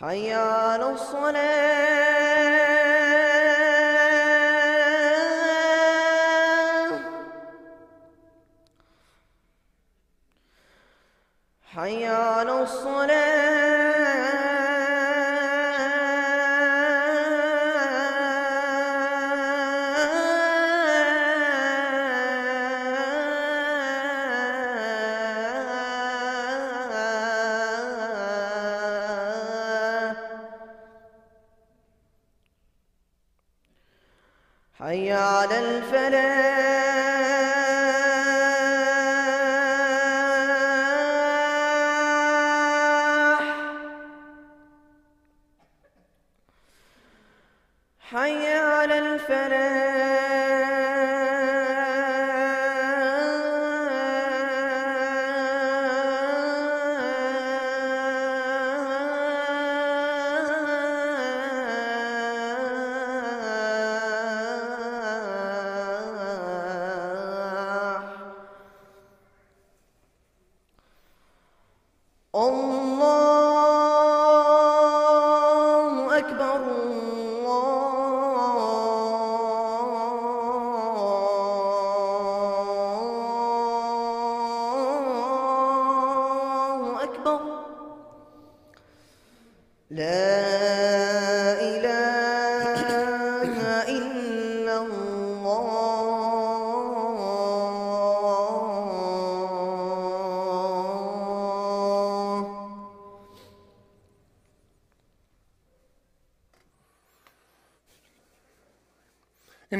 حي على الصلاة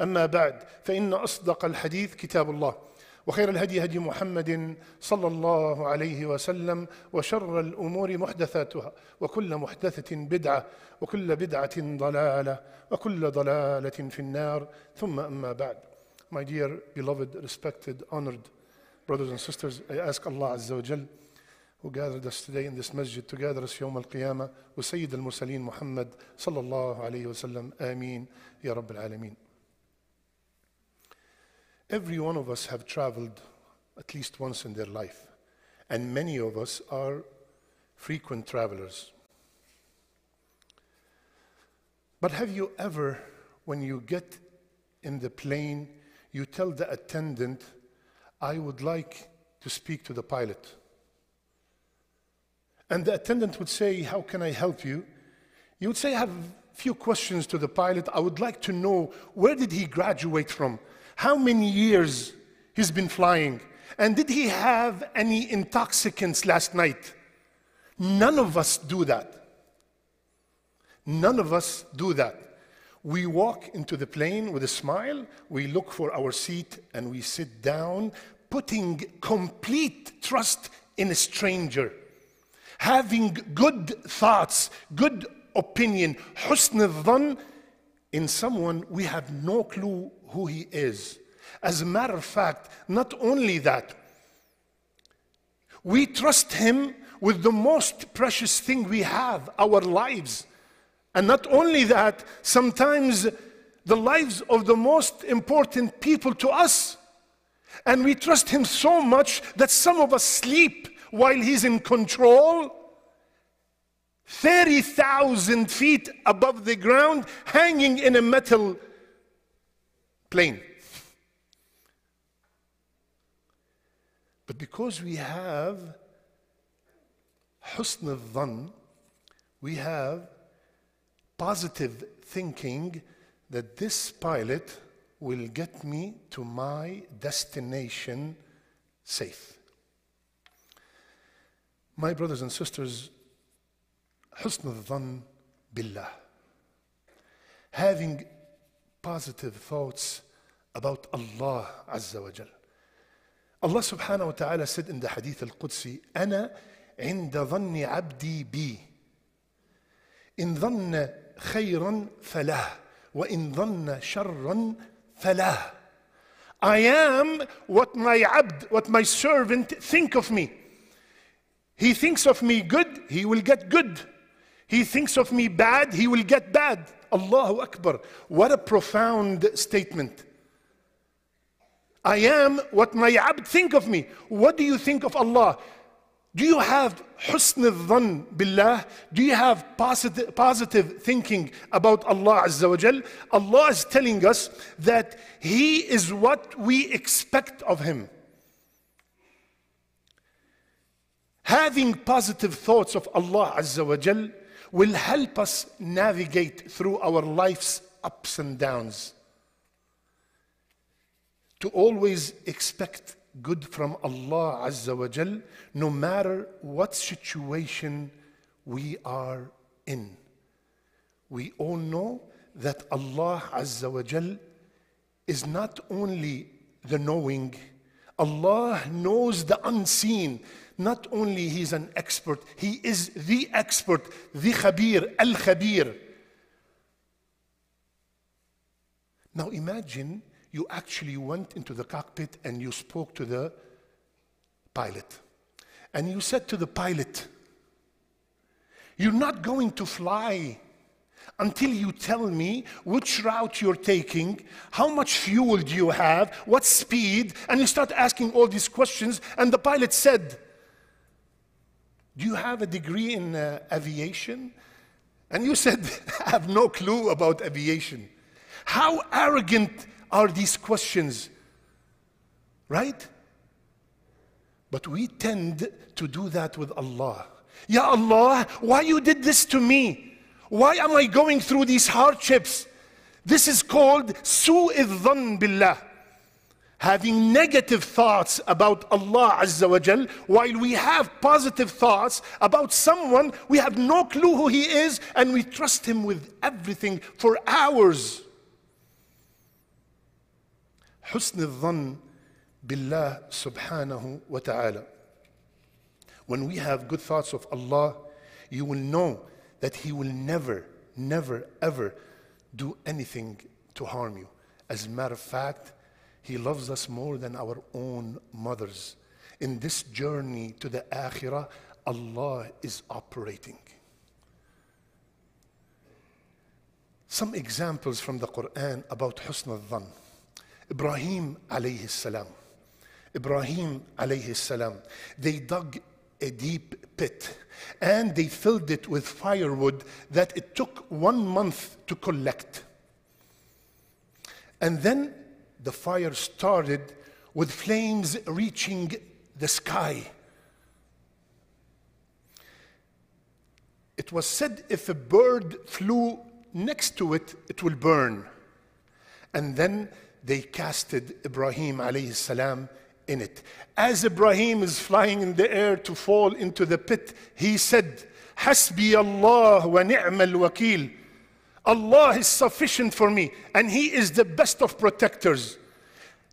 أما بعد فإن أصدق الحديث كتاب الله وخير الهدي هدي محمد صلى الله عليه وسلم وشر الأمور محدثاتها وكل محدثة بدعة وكل بدعة ضلالة وكل ضلالة في النار. ثم أما بعد My dear beloved respected honored brothers and sisters I ask Allah Azza wa Jal who gathered us today in this masjid to gather us يوم القيامة وسيد المرسلين محمد صلى الله عليه وسلم آمين يا رب العالمين Every one of us have traveled at least once in their life, and many of us are frequent travelers. But have you ever, when you get in the plane, you tell the attendant, I would like to speak to the pilot? And the attendant would say, How can I help you? You would say, I have a few questions to the pilot. I would like to know where did he graduate from? How many years he's been flying? And did he have any intoxicants last night? None of us do that. None of us do that. We walk into the plane with a smile, we look for our seat, and we sit down, putting complete trust in a stranger, having good thoughts, good opinion, in someone we have no clue who he is. As a matter of fact, not only that, we trust him with the most precious thing we have, our lives. And not only that, sometimes the lives of the most important people to us. And we trust him so much that some of us sleep while he's in control. 30,000 feet above the ground, hanging in a metal plane. But because we have husn al we have positive thinking that this pilot will get me to my destination safe. My brothers and sisters, husn al billah. Having positive thoughts about Allah Azza wa Jal. Allah subhanahu wa ta'ala said in the hadith al-Qudsi, أنا عند ظن عبدي بي إن ظن خيرا فله وإن ظن شرا فله I am what my abd, what my servant think of me. He thinks of me good, he will get good. He thinks of me bad, he will get bad. Allahu Akbar. What a profound statement. I am what my abd think of me. What do you think of Allah? Do you have husn al billah? Do you have positive, positive thinking about Allah Azza wa Jal? Allah is telling us that He is what we expect of Him. Having positive thoughts of Allah Azza wa Jal will help us navigate through our life's ups and downs. To always expect good from Allah Azza wa Jal, no matter what situation we are in. We all know that Allah Azza wa Jal is not only the knowing, Allah knows the unseen. Not only He's an expert, He is the expert, the Khabir, Al Khabir. Now imagine you actually went into the cockpit and you spoke to the pilot. And you said to the pilot, You're not going to fly until you tell me which route you're taking, how much fuel do you have, what speed, and you start asking all these questions. And the pilot said, Do you have a degree in uh, aviation? And you said, I have no clue about aviation. How arrogant are these questions? Right? But we tend to do that with Allah. Ya Allah, why you did this to me? Why am I going through these hardships? This is called su'idhan billah Having negative thoughts about Allah Azza wa Jal, while we have positive thoughts about someone, we have no clue who he is, and we trust him with everything for hours. حسن الظن بالله سبحانه وتعالى. When we have good thoughts of Allah, you will know that He will never, never, ever do anything to harm you. As a matter of fact, he loves us more than our own mothers. In this journey to the Akhirah, Allah is operating. Some examples from the Quran about Husn al-Dhan. Ibrahim alayhi salam. Ibrahim alayhi salam. They dug a deep pit and they filled it with firewood that it took one month to collect. And then the fire started with flames reaching the sky. It was said if a bird flew next to it, it will burn. And then they casted Ibrahim alayhi salam in it. As Ibrahim is flying in the air to fall into the pit, he said, Hasbi Allah wa ni'mal wakil. Allah is sufficient for me, and He is the best of protectors.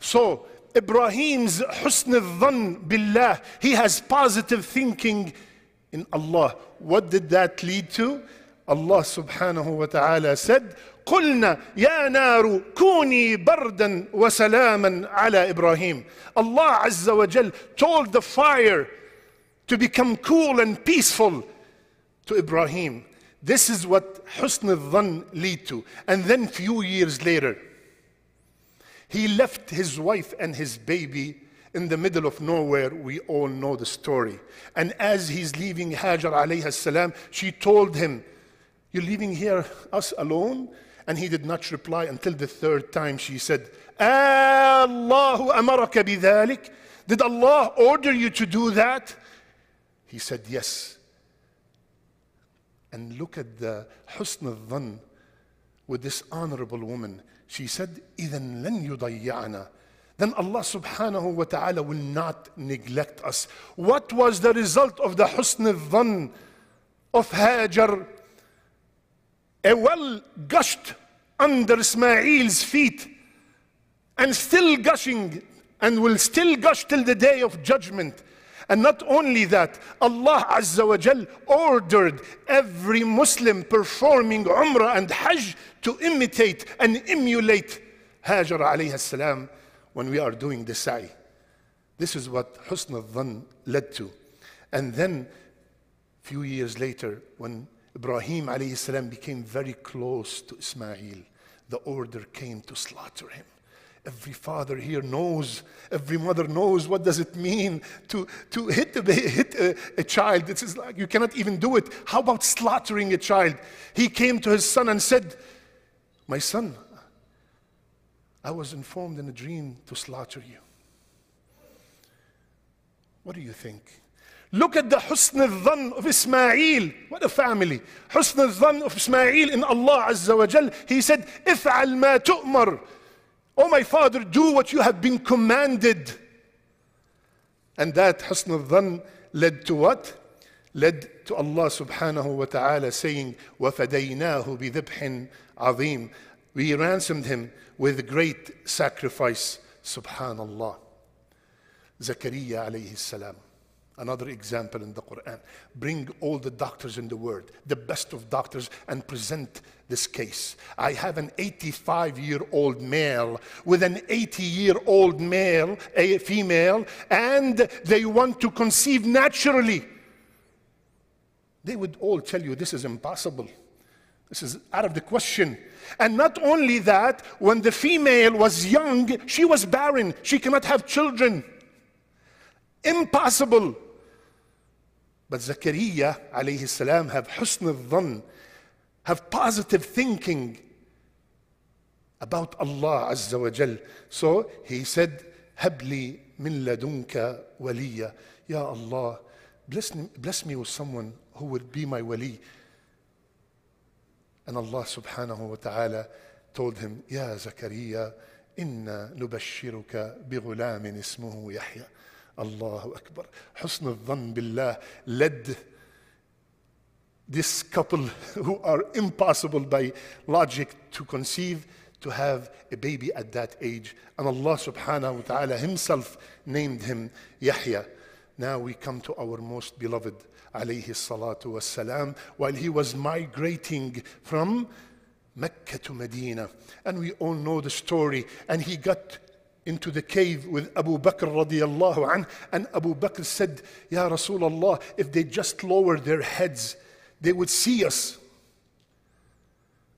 So, Ibrahim's husn al-dhan billah, he has positive thinking in Allah. What did that lead to? Allah subhanahu wa ta'ala said, قلنا يا نار كوني بردا وسلاما على ابراهيم Allah عز وجل told the fire to become cool and peaceful to Ibrahim This is what husn al-dhan lead to. And then few years later, he left his wife and his baby in the middle of nowhere. We all know the story. And as he's leaving Hajar alayhi salam, she told him, you're leaving here us alone? And he did not reply until the third time she said, Allahu amaraka bidhalik? Did Allah order you to do that? He said, yes. And look at the husn al-dhan with this honorable woman. She said, إِذًا لَن يُضَيِّعَنَا Then Allah subhanahu wa ta'ala will not neglect us. What was the result of the husn al-dhan of Hajar? A well gushed under Ismail's feet and still gushing and will still gush till the day of judgment. And not only that, Allah Azza wa Jal ordered every Muslim performing Umrah and Hajj to imitate and emulate Hajar alayhi salam when we are doing the sa'i. This is what Husn al-Dhan led to. And then, a few years later, when Ibrahim alayhi salam became very close to Ismail, the order came to slaughter him. Every father here knows, every mother knows what does it mean to, to hit, a, hit a, a child. It's like you cannot even do it. How about slaughtering a child? He came to his son and said, My son, I was informed in a dream to slaughter you. What do you think? Look at the husn al-dhan of Ismail. What a family. Husn al-dhan of Ismail in Allah Azza wa Jal. He said, If'al ma tu'mar. Oh my father, do what you have been commanded. And that husn al-dhan led to what? Led to Allah subhanahu wa ta'ala saying, وَفَدَيْنَاهُ بِذِبْحٍ عَظِيمٍ We ransomed him with great sacrifice. Subhanallah. Zakaria alayhi salam. Another example in the Quran. Bring all the doctors in the world, the best of doctors, and present this case. I have an 85 year old male with an 80 year old male, a female, and they want to conceive naturally. They would all tell you this is impossible. This is out of the question. And not only that, when the female was young, she was barren. She cannot have children. Impossible. But Zakaria alayhi salam have husn al-dhann, have positive thinking about Allah Azza wa Jal. So he said, Habli min ladunka waliya. Ya Allah, bless bless me with someone who would be my wali. And Allah subhanahu wa ta'ala told him, Ya Zakaria, inna nubashiruka bighulamin ismuhu Yahya. Allahu Akbar. Husn al-dhann billah led this couple who are impossible by logic to conceive to have a baby at that age. And Allah subhanahu wa ta'ala himself named him Yahya. Now we come to our most beloved alayhi salatu wassalam while he was migrating from Mecca to Medina. And we all know the story. And he got into the cave with Abu Bakr radiallahu anh. And Abu Bakr said, Ya Rasulullah, if they just lower their heads, they would see us.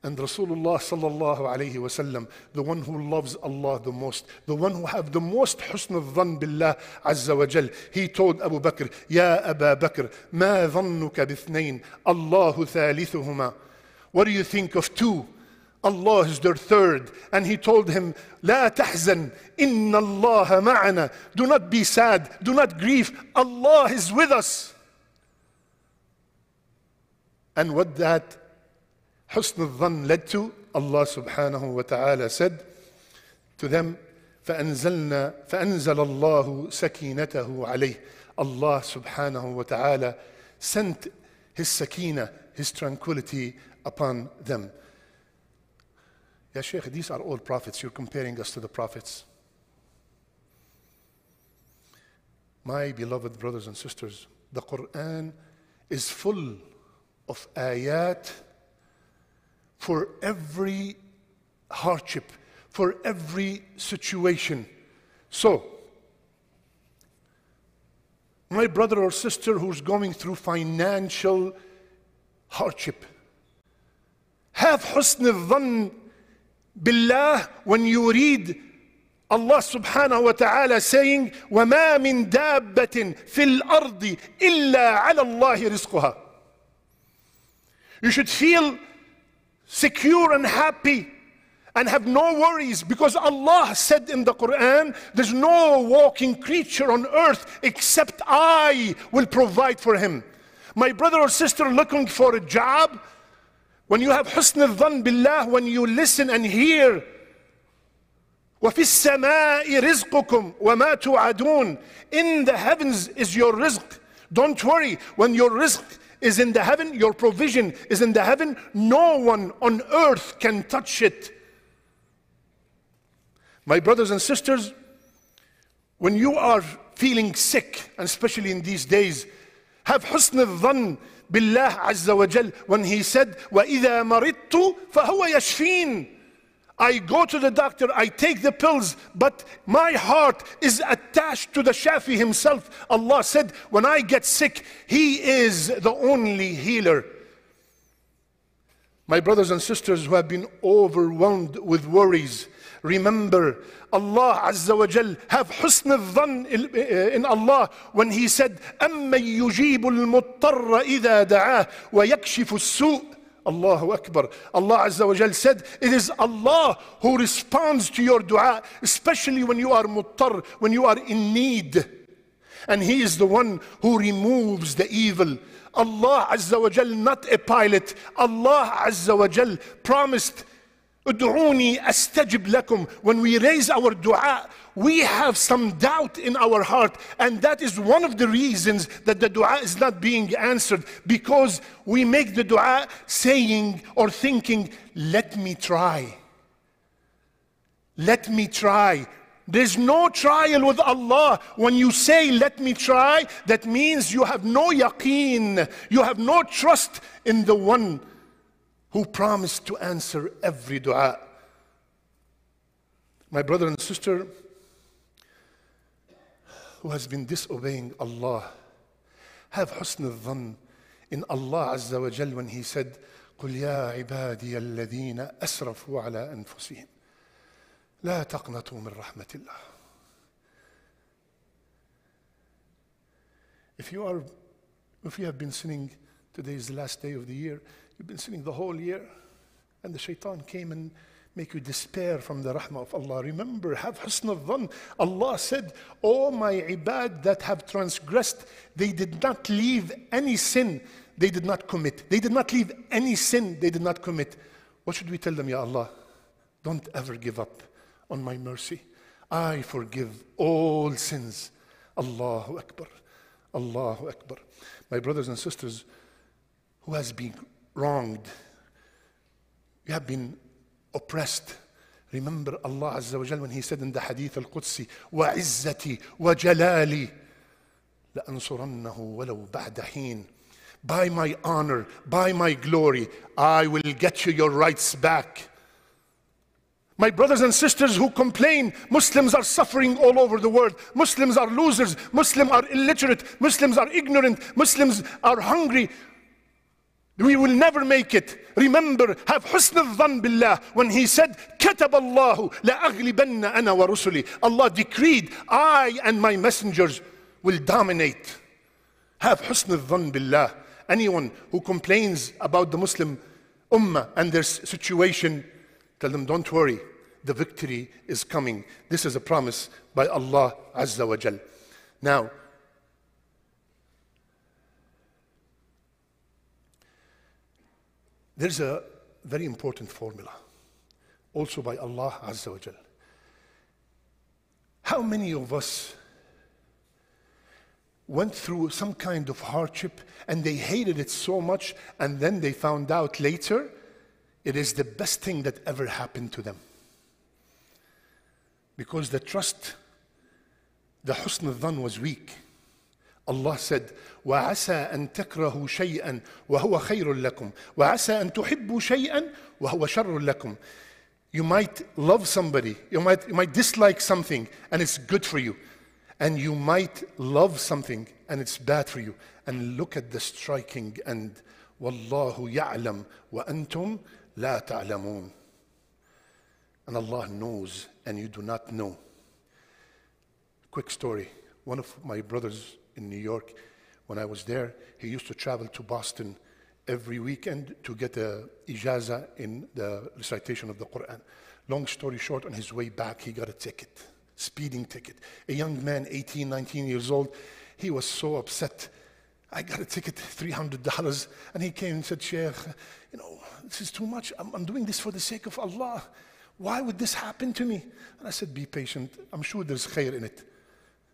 And Rasulullah sallallahu alayhi wasallam, the one who loves Allah the most, the one who have the most husn al-dhan billah azza wa jal, he told Abu Bakr, Ya Abu Bakr, ma dhannuka bithnain, Allahu thalithuhuma. What do you think of two? Allah is their third. And he told him, لا تحزن إن الله معنا. Do not be sad. Do not grieve. Allah is with us. And what that حسن الظن led to, Allah subhanahu wa ta'ala said to them, فأنزلنا فأنزل الله سكينته عليه. Allah subhanahu wa ta'ala sent His sakina, His tranquility upon them. Ya Sheikh, these are all prophets. You're comparing us to the prophets. My beloved brothers and sisters, the Quran is full of ayat for every hardship, for every situation. So, my brother or sister who's going through financial hardship, have husn al-dhann billah when you read Allah subhanahu wa ta'ala saying وَمَا مِن دَابَّةٍ فِي الْأَرْضِ إِلَّا عَلَى اللَّهِ رِزْقُهَا You should feel secure and happy and have no worries because Allah said in the Quran, there's no walking creature on earth except I will provide for him. My brother or sister looking for a job, when you have husn al-dhan billah, when you listen and hear, وفي السماء رزقكم وما توعدون In the heavens is your rizq. Don't worry, when your rizq is in the heaven, your provision is in the heaven, no one on earth can touch it. My brothers and sisters, when you are feeling sick, and especially in these days, have husn al-dhan billah azza wa jal when he said, وَإِذَا مَرِضْتُ فَهُوَ يَشْفِينَ I go to the doctor, I take the pills, but my heart is attached to the Shafi himself. Allah said, when I get sick, He is the only healer. My brothers and sisters who have been overwhelmed with worries, remember Allah Azza wa Jal have husn al-dhan in Allah when He said, أَمَّن يُجِيبُ الْمُضْطَرَّ إِذَا دَعَاهُ وَيَكْشِفُ السُّوءَ Allahu Akbar. Allah Azza wa Jal said, It is Allah who responds to your dua, especially when you are muttar, when you are in need. And He is the one who removes the evil. Allah Azza wa Jal, not a pilot. Allah Azza wa Jal promised, Ud'uni astajib lakum. When we raise our dua, we have some doubt in our heart, and that is one of the reasons that the dua is not being answered because we make the dua saying or thinking, Let me try. Let me try. There's no trial with Allah. When you say, Let me try, that means you have no yaqeen, you have no trust in the one who promised to answer every dua. My brother and sister, who has been disobeying Allah, have husn al-dhann in Allah Azza wa Jal when He said, قل يا عبادي الذين أسرفوا على أنفسهم لا تقنطوا من رحمة الله If you are If you have been sinning, today is the last day of the year, you've been sinning the whole year, and the shaitan came and make you despair from the rahmah of Allah. Remember, have husn al-dhan. Allah said, Oh my ibad that have transgressed, they did not leave any sin they did not commit. They did not leave any sin they did not commit. What should we tell them, Ya Allah? Don't ever give up on my mercy. I forgive all sins. Allahu Akbar. Allahu Akbar. My brothers and sisters, who has been wronged, you have been oppressed. Remember Allah Azza wa Jal when He said in the Hadith al Qudsi, وَعِزَّتي وَجَلَالي لَأَنصُرَنَّهُ وَلَوْ بَعْدَ حِينٍ By my honor, by my glory, I will get you your rights back. My brothers and sisters who complain, Muslims are suffering all over the world. Muslims are losers. Muslims are illiterate. Muslims are ignorant. Muslims are hungry. We will never make it. Remember, have husn al-dhan billah when he said, كتب الله لأغلبن أنا ورسلي. Allah decreed, I and my messengers will dominate. Have husn al-dhan billah. Anyone who complains about the Muslim ummah and their s- situation, tell them, don't worry, the victory is coming. This is a promise by Allah Azza wa Jal. Now, there's a very important formula, also by Allah Azza wa. How many of us went through some kind of hardship and they hated it so much, and then they found out later it is the best thing that ever happened to them? Because the trust, the husn al-dhan was weak. Allah said, وعسى أن تكرهوا شيئا وهو خير لكم وعسى أن تحبوا شيئا وهو شر لكم You might love somebody, you might, you might dislike something and it's good for you. And you might love something and it's bad for you. And look at the striking and وَاللَّهُ يَعْلَمُ وَأَنْتُمْ لَا تَعْلَمُونَ And Allah knows and you do not know. Quick story. One of my brothers in New York, when I was there, he used to travel to Boston every weekend to get a ijaza in the recitation of the Quran. Long story short, on his way back, he got a ticket, speeding ticket. A young man, 18, 19 years old, he was so upset. I got a ticket, $300. And he came and said, Sheikh, you know, this is too much. I'm, I'm doing this for the sake of Allah. Why would this happen to me? And I said, Be patient. I'm sure there's khair in it.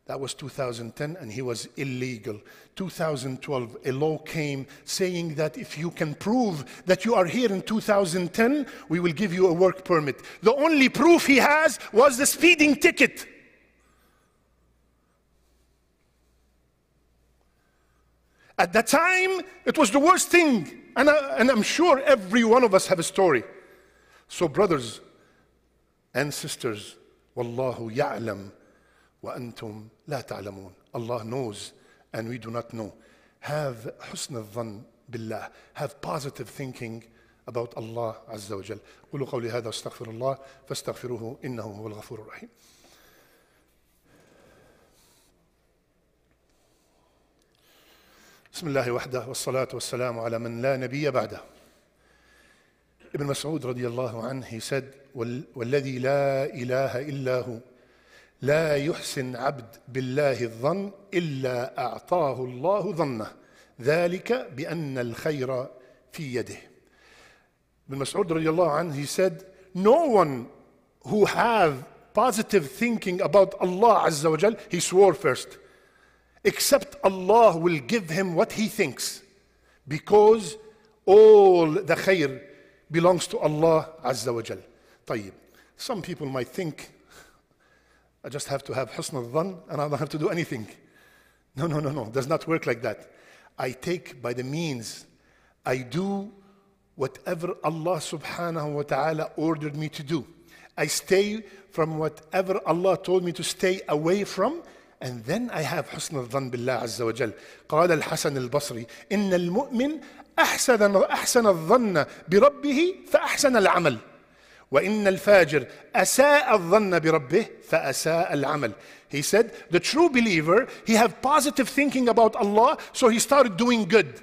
That was 2010, and he was illegal. 2012, a law came saying that if you can prove that you are here in 2010, we will give you a work permit. The only proof he has was the speeding ticket. At that time, it was the worst thing. And, I, and I'm sure every one of us have a story. So, brothers and sisters, Wallahu ya'lam وأنتم لا تعلمون. الله knows and we do not know. Have حسن الظن بالله have positive thinking about Allah عز وجل قولوا قولي هذا واستغفر الله فاستغفروه إنه هو الغفور الرحيم. بسم الله وحده والصلاة والسلام على من لا نبي بعده. ابن مسعود رضي الله عنه سد والذي لا إله إلا هو. لا يحسن عبد بالله الظن إلا أعطاه الله ظنه ذلك بأن الخير في يده. Ibn Mas'ud radiallahu anh, he said, no one who have positive thinking about Allah wa Jal, he swore first, except Allah will give him what he thinks because all the khair belongs to Allah wa Jal. طيب. Some people might think, I just have to have husn al-dhan and I don't have to do anything. No, no, no, no. It does not work like that. I take by the means. I do whatever Allah subhanahu wa ta'ala ordered me to do. I stay from whatever Allah told me to stay away from and then I have حسن الظن بالله عز وجل قال الحسن البصري إن المؤمن أحسن أحسن الظن بربه فأحسن العمل وإن الفاجر أساء الظن بربه فأساء العمل. He said, the true believer, he have positive thinking about Allah, so he started doing good.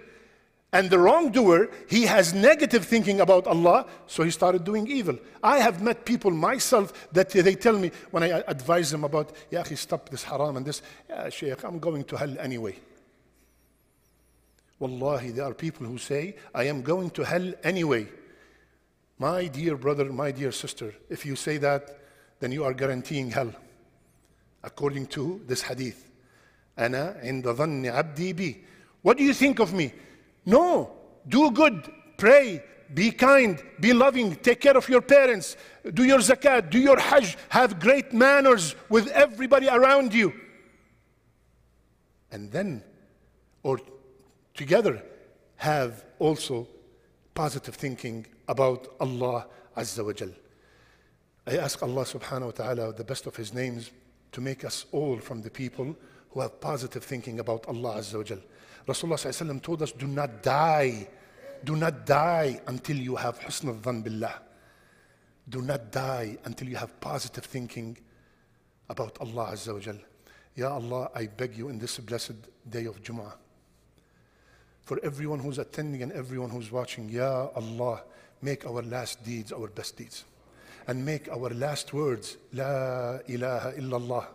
And the wrongdoer, he has negative thinking about Allah, so he started doing evil. I have met people myself that they tell me when I advise them about, Ya akhi, stop this haram and this, yeah, Shaykh, I'm going to hell anyway. Wallahi, there are people who say, I am going to hell anyway. My dear brother, my dear sister, if you say that, then you are guaranteeing hell. According to this hadith. أنا عند ظن عبدي بي. What do you think of me? No. Do good. Pray. Be kind. Be loving. Take care of your parents. Do your zakat. Do your hajj. Have great manners with everybody around you. And then, or together, have also positive thinking about Allah Azza wa Jal. I ask Allah subhanahu wa ta'ala, the best of His names, to make us all from the people who have positive thinking about Allah Azza wa Jal. Rasulullah told us, do not die. Do not die until you have husn al-dhan billah. Do not die until you have positive thinking about Allah Azza wa Jal. Ya Allah, I beg you in this blessed day of Jum'ah, for everyone who's attending and everyone who's watching, Ya Allah, make our last deeds our best deeds. And make our last words, La ilaha illallah.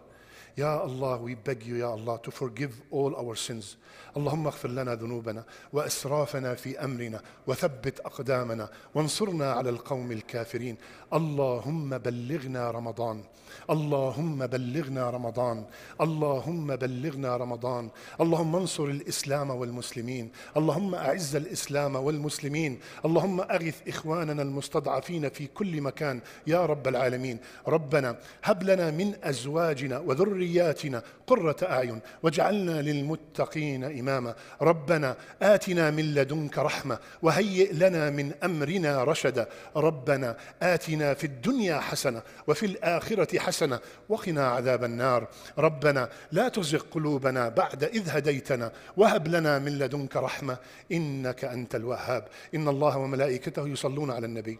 Ya Allah, we beg you, Ya Allah, to forgive all our sins. اللهم اغفر لنا ذنوبنا وأسرافنا في أمرنا وثبت أقدامنا وانصرنا على القوم الكافرين. اللهم بلغنا رمضان. اللهم بلغنا رمضان. اللهم بلغنا رمضان. اللهم انصر الإسلام والمسلمين. اللهم أعز الإسلام والمسلمين. اللهم أغث إخواننا المستضعفين في كل مكان. يا رب العالمين. ربنا هب لنا من أزواجنا وذرياتنا قرة أعين واجعلنا للمتقين إماما. ربنا آتنا من لدنك رحمة وهيئ لنا من أمرنا رشدا. ربنا آتنا في الدنيا حسنة وفي الآخرة حسنة وقنا عذاب النار. ربنا لا تزغ قلوبنا بعد إذ هديتنا وهب لنا من لدنك رحمة إنك أنت الوهاب. إن الله وملائكته يصلون على النبي.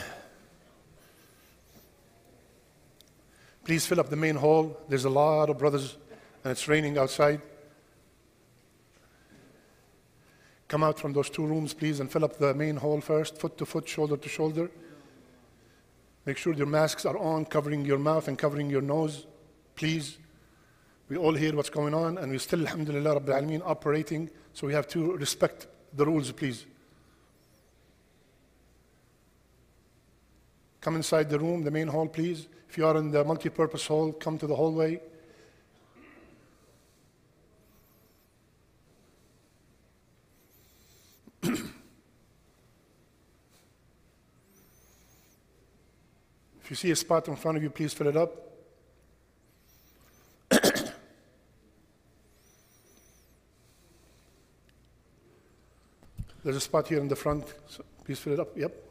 Please fill up the main hall. There's a lot of brothers, and it's raining outside. Come out from those two rooms, please, and fill up the main hall first, foot to foot, shoulder to shoulder. Make sure your masks are on, covering your mouth and covering your nose, please. We all hear what's going on, and we still, alhamdulillah, Rabbil Alameen, operating, so we have to respect the rules, please. Come inside the room, the main hall, please. If you are in the multi-purpose hall, come to the hallway. if you see a spot in front of you, please fill it up. There's a spot here in the front. So please fill it up. Yep.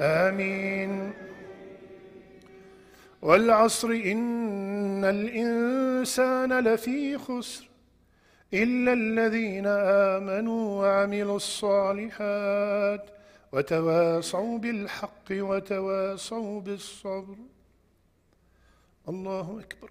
آمين. والعصر إن الإنسان لفي خسر إلا الذين آمنوا وعملوا الصالحات وتواصوا بالحق وتواصوا بالصبر. الله أكبر.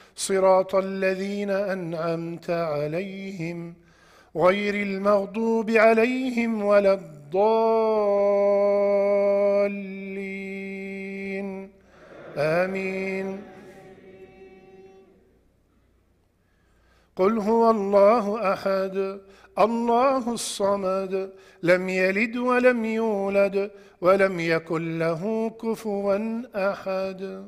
صراط الذين أنعمت عليهم غير المغضوب عليهم ولا الضالين. آمين. قل هو الله أحد الله الصمد لم يلد ولم يولد ولم يكن له كفوا أحد.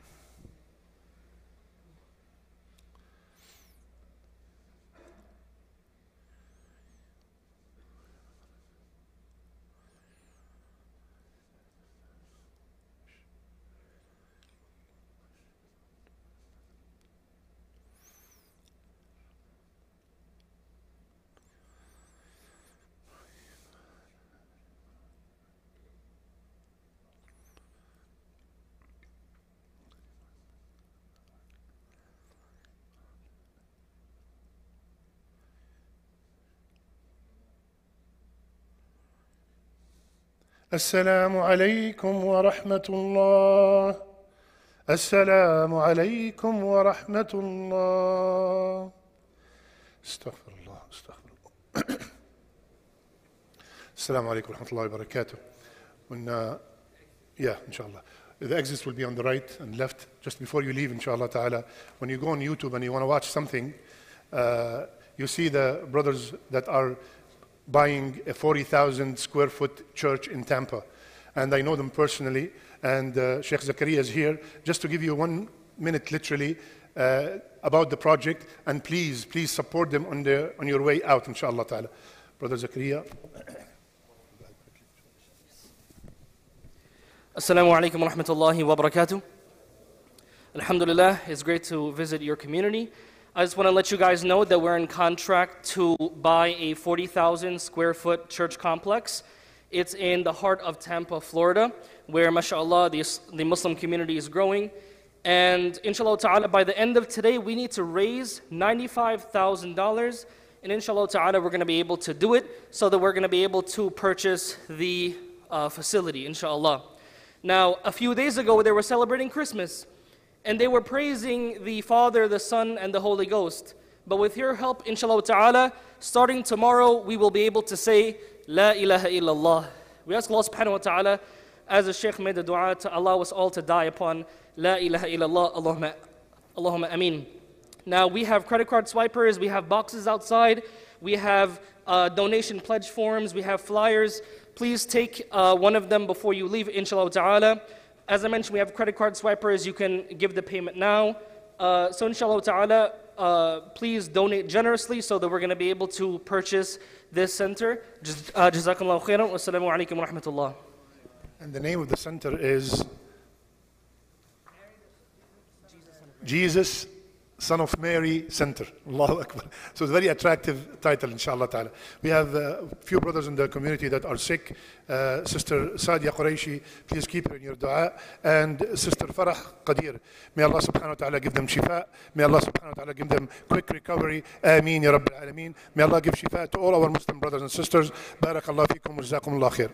السلام عليكم ورحمة الله السلام عليكم ورحمة الله استغفر الله استغفر الله السلام عليكم ورحمة الله وبركاته when, uh, yeah inshallah the exits will be on the right and left just before you leave inshallah ta'ala when you go on YouTube and you want to watch something uh, you see the brothers that are buying a 40,000 square foot church in Tampa. And I know them personally. And uh, Sheikh Zakaria is here just to give you one minute, literally, uh, about the project. And please, please support them on, the, on your way out, inshallah ta'ala. Brother Zakaria. Assalamu alaikum wa rahmatullahi wa barakatuh. Alhamdulillah, it's great to visit your community. I just want to let you guys know that we're in contract to buy a 40,000 square foot church complex. It's in the heart of Tampa, Florida, where, mashallah, the, the Muslim community is growing. And inshallah ta'ala, by the end of today, we need to raise $95,000. And inshallah ta'ala, we're going to be able to do it so that we're going to be able to purchase the uh, facility, inshallah. Now, a few days ago, they were celebrating Christmas. And they were praising the Father, the Son, and the Holy Ghost. But with your help, inshallah ta'ala, starting tomorrow, we will be able to say, La ilaha illallah. We ask Allah subhanahu wa ta'ala, as the Shaykh made the dua, to allow us all to die upon La ilaha illallah. Allahumma, Allahumma ameen. Now, we have credit card swipers, we have boxes outside, we have uh, donation pledge forms, we have flyers. Please take uh, one of them before you leave, inshallah ta'ala. As I mentioned, we have credit card swipers. You can give the payment now. Uh, so, inshallah ta'ala, uh, please donate generously so that we're going to be able to purchase this center. Jazakallah uh, Jazakallahu khairan. Wassalamu alaikum wa rahmatullah. And the name of the center is Jesus, Son of Mary Center. Allahu Akbar. So it's a very attractive title, inshallah ta'ala. We have a few brothers in the community that are sick. Uh, Sister Sadia Qureshi, please keep her in your dua. And Sister Farah Qadir. May Allah subhanahu wa ta'ala give them shifa. May Allah subhanahu wa ta'ala give them quick recovery. Ameen ya Rabbil Alameen. May Allah give shifa to all our Muslim brothers and sisters. Barakallahu fikum wa khair.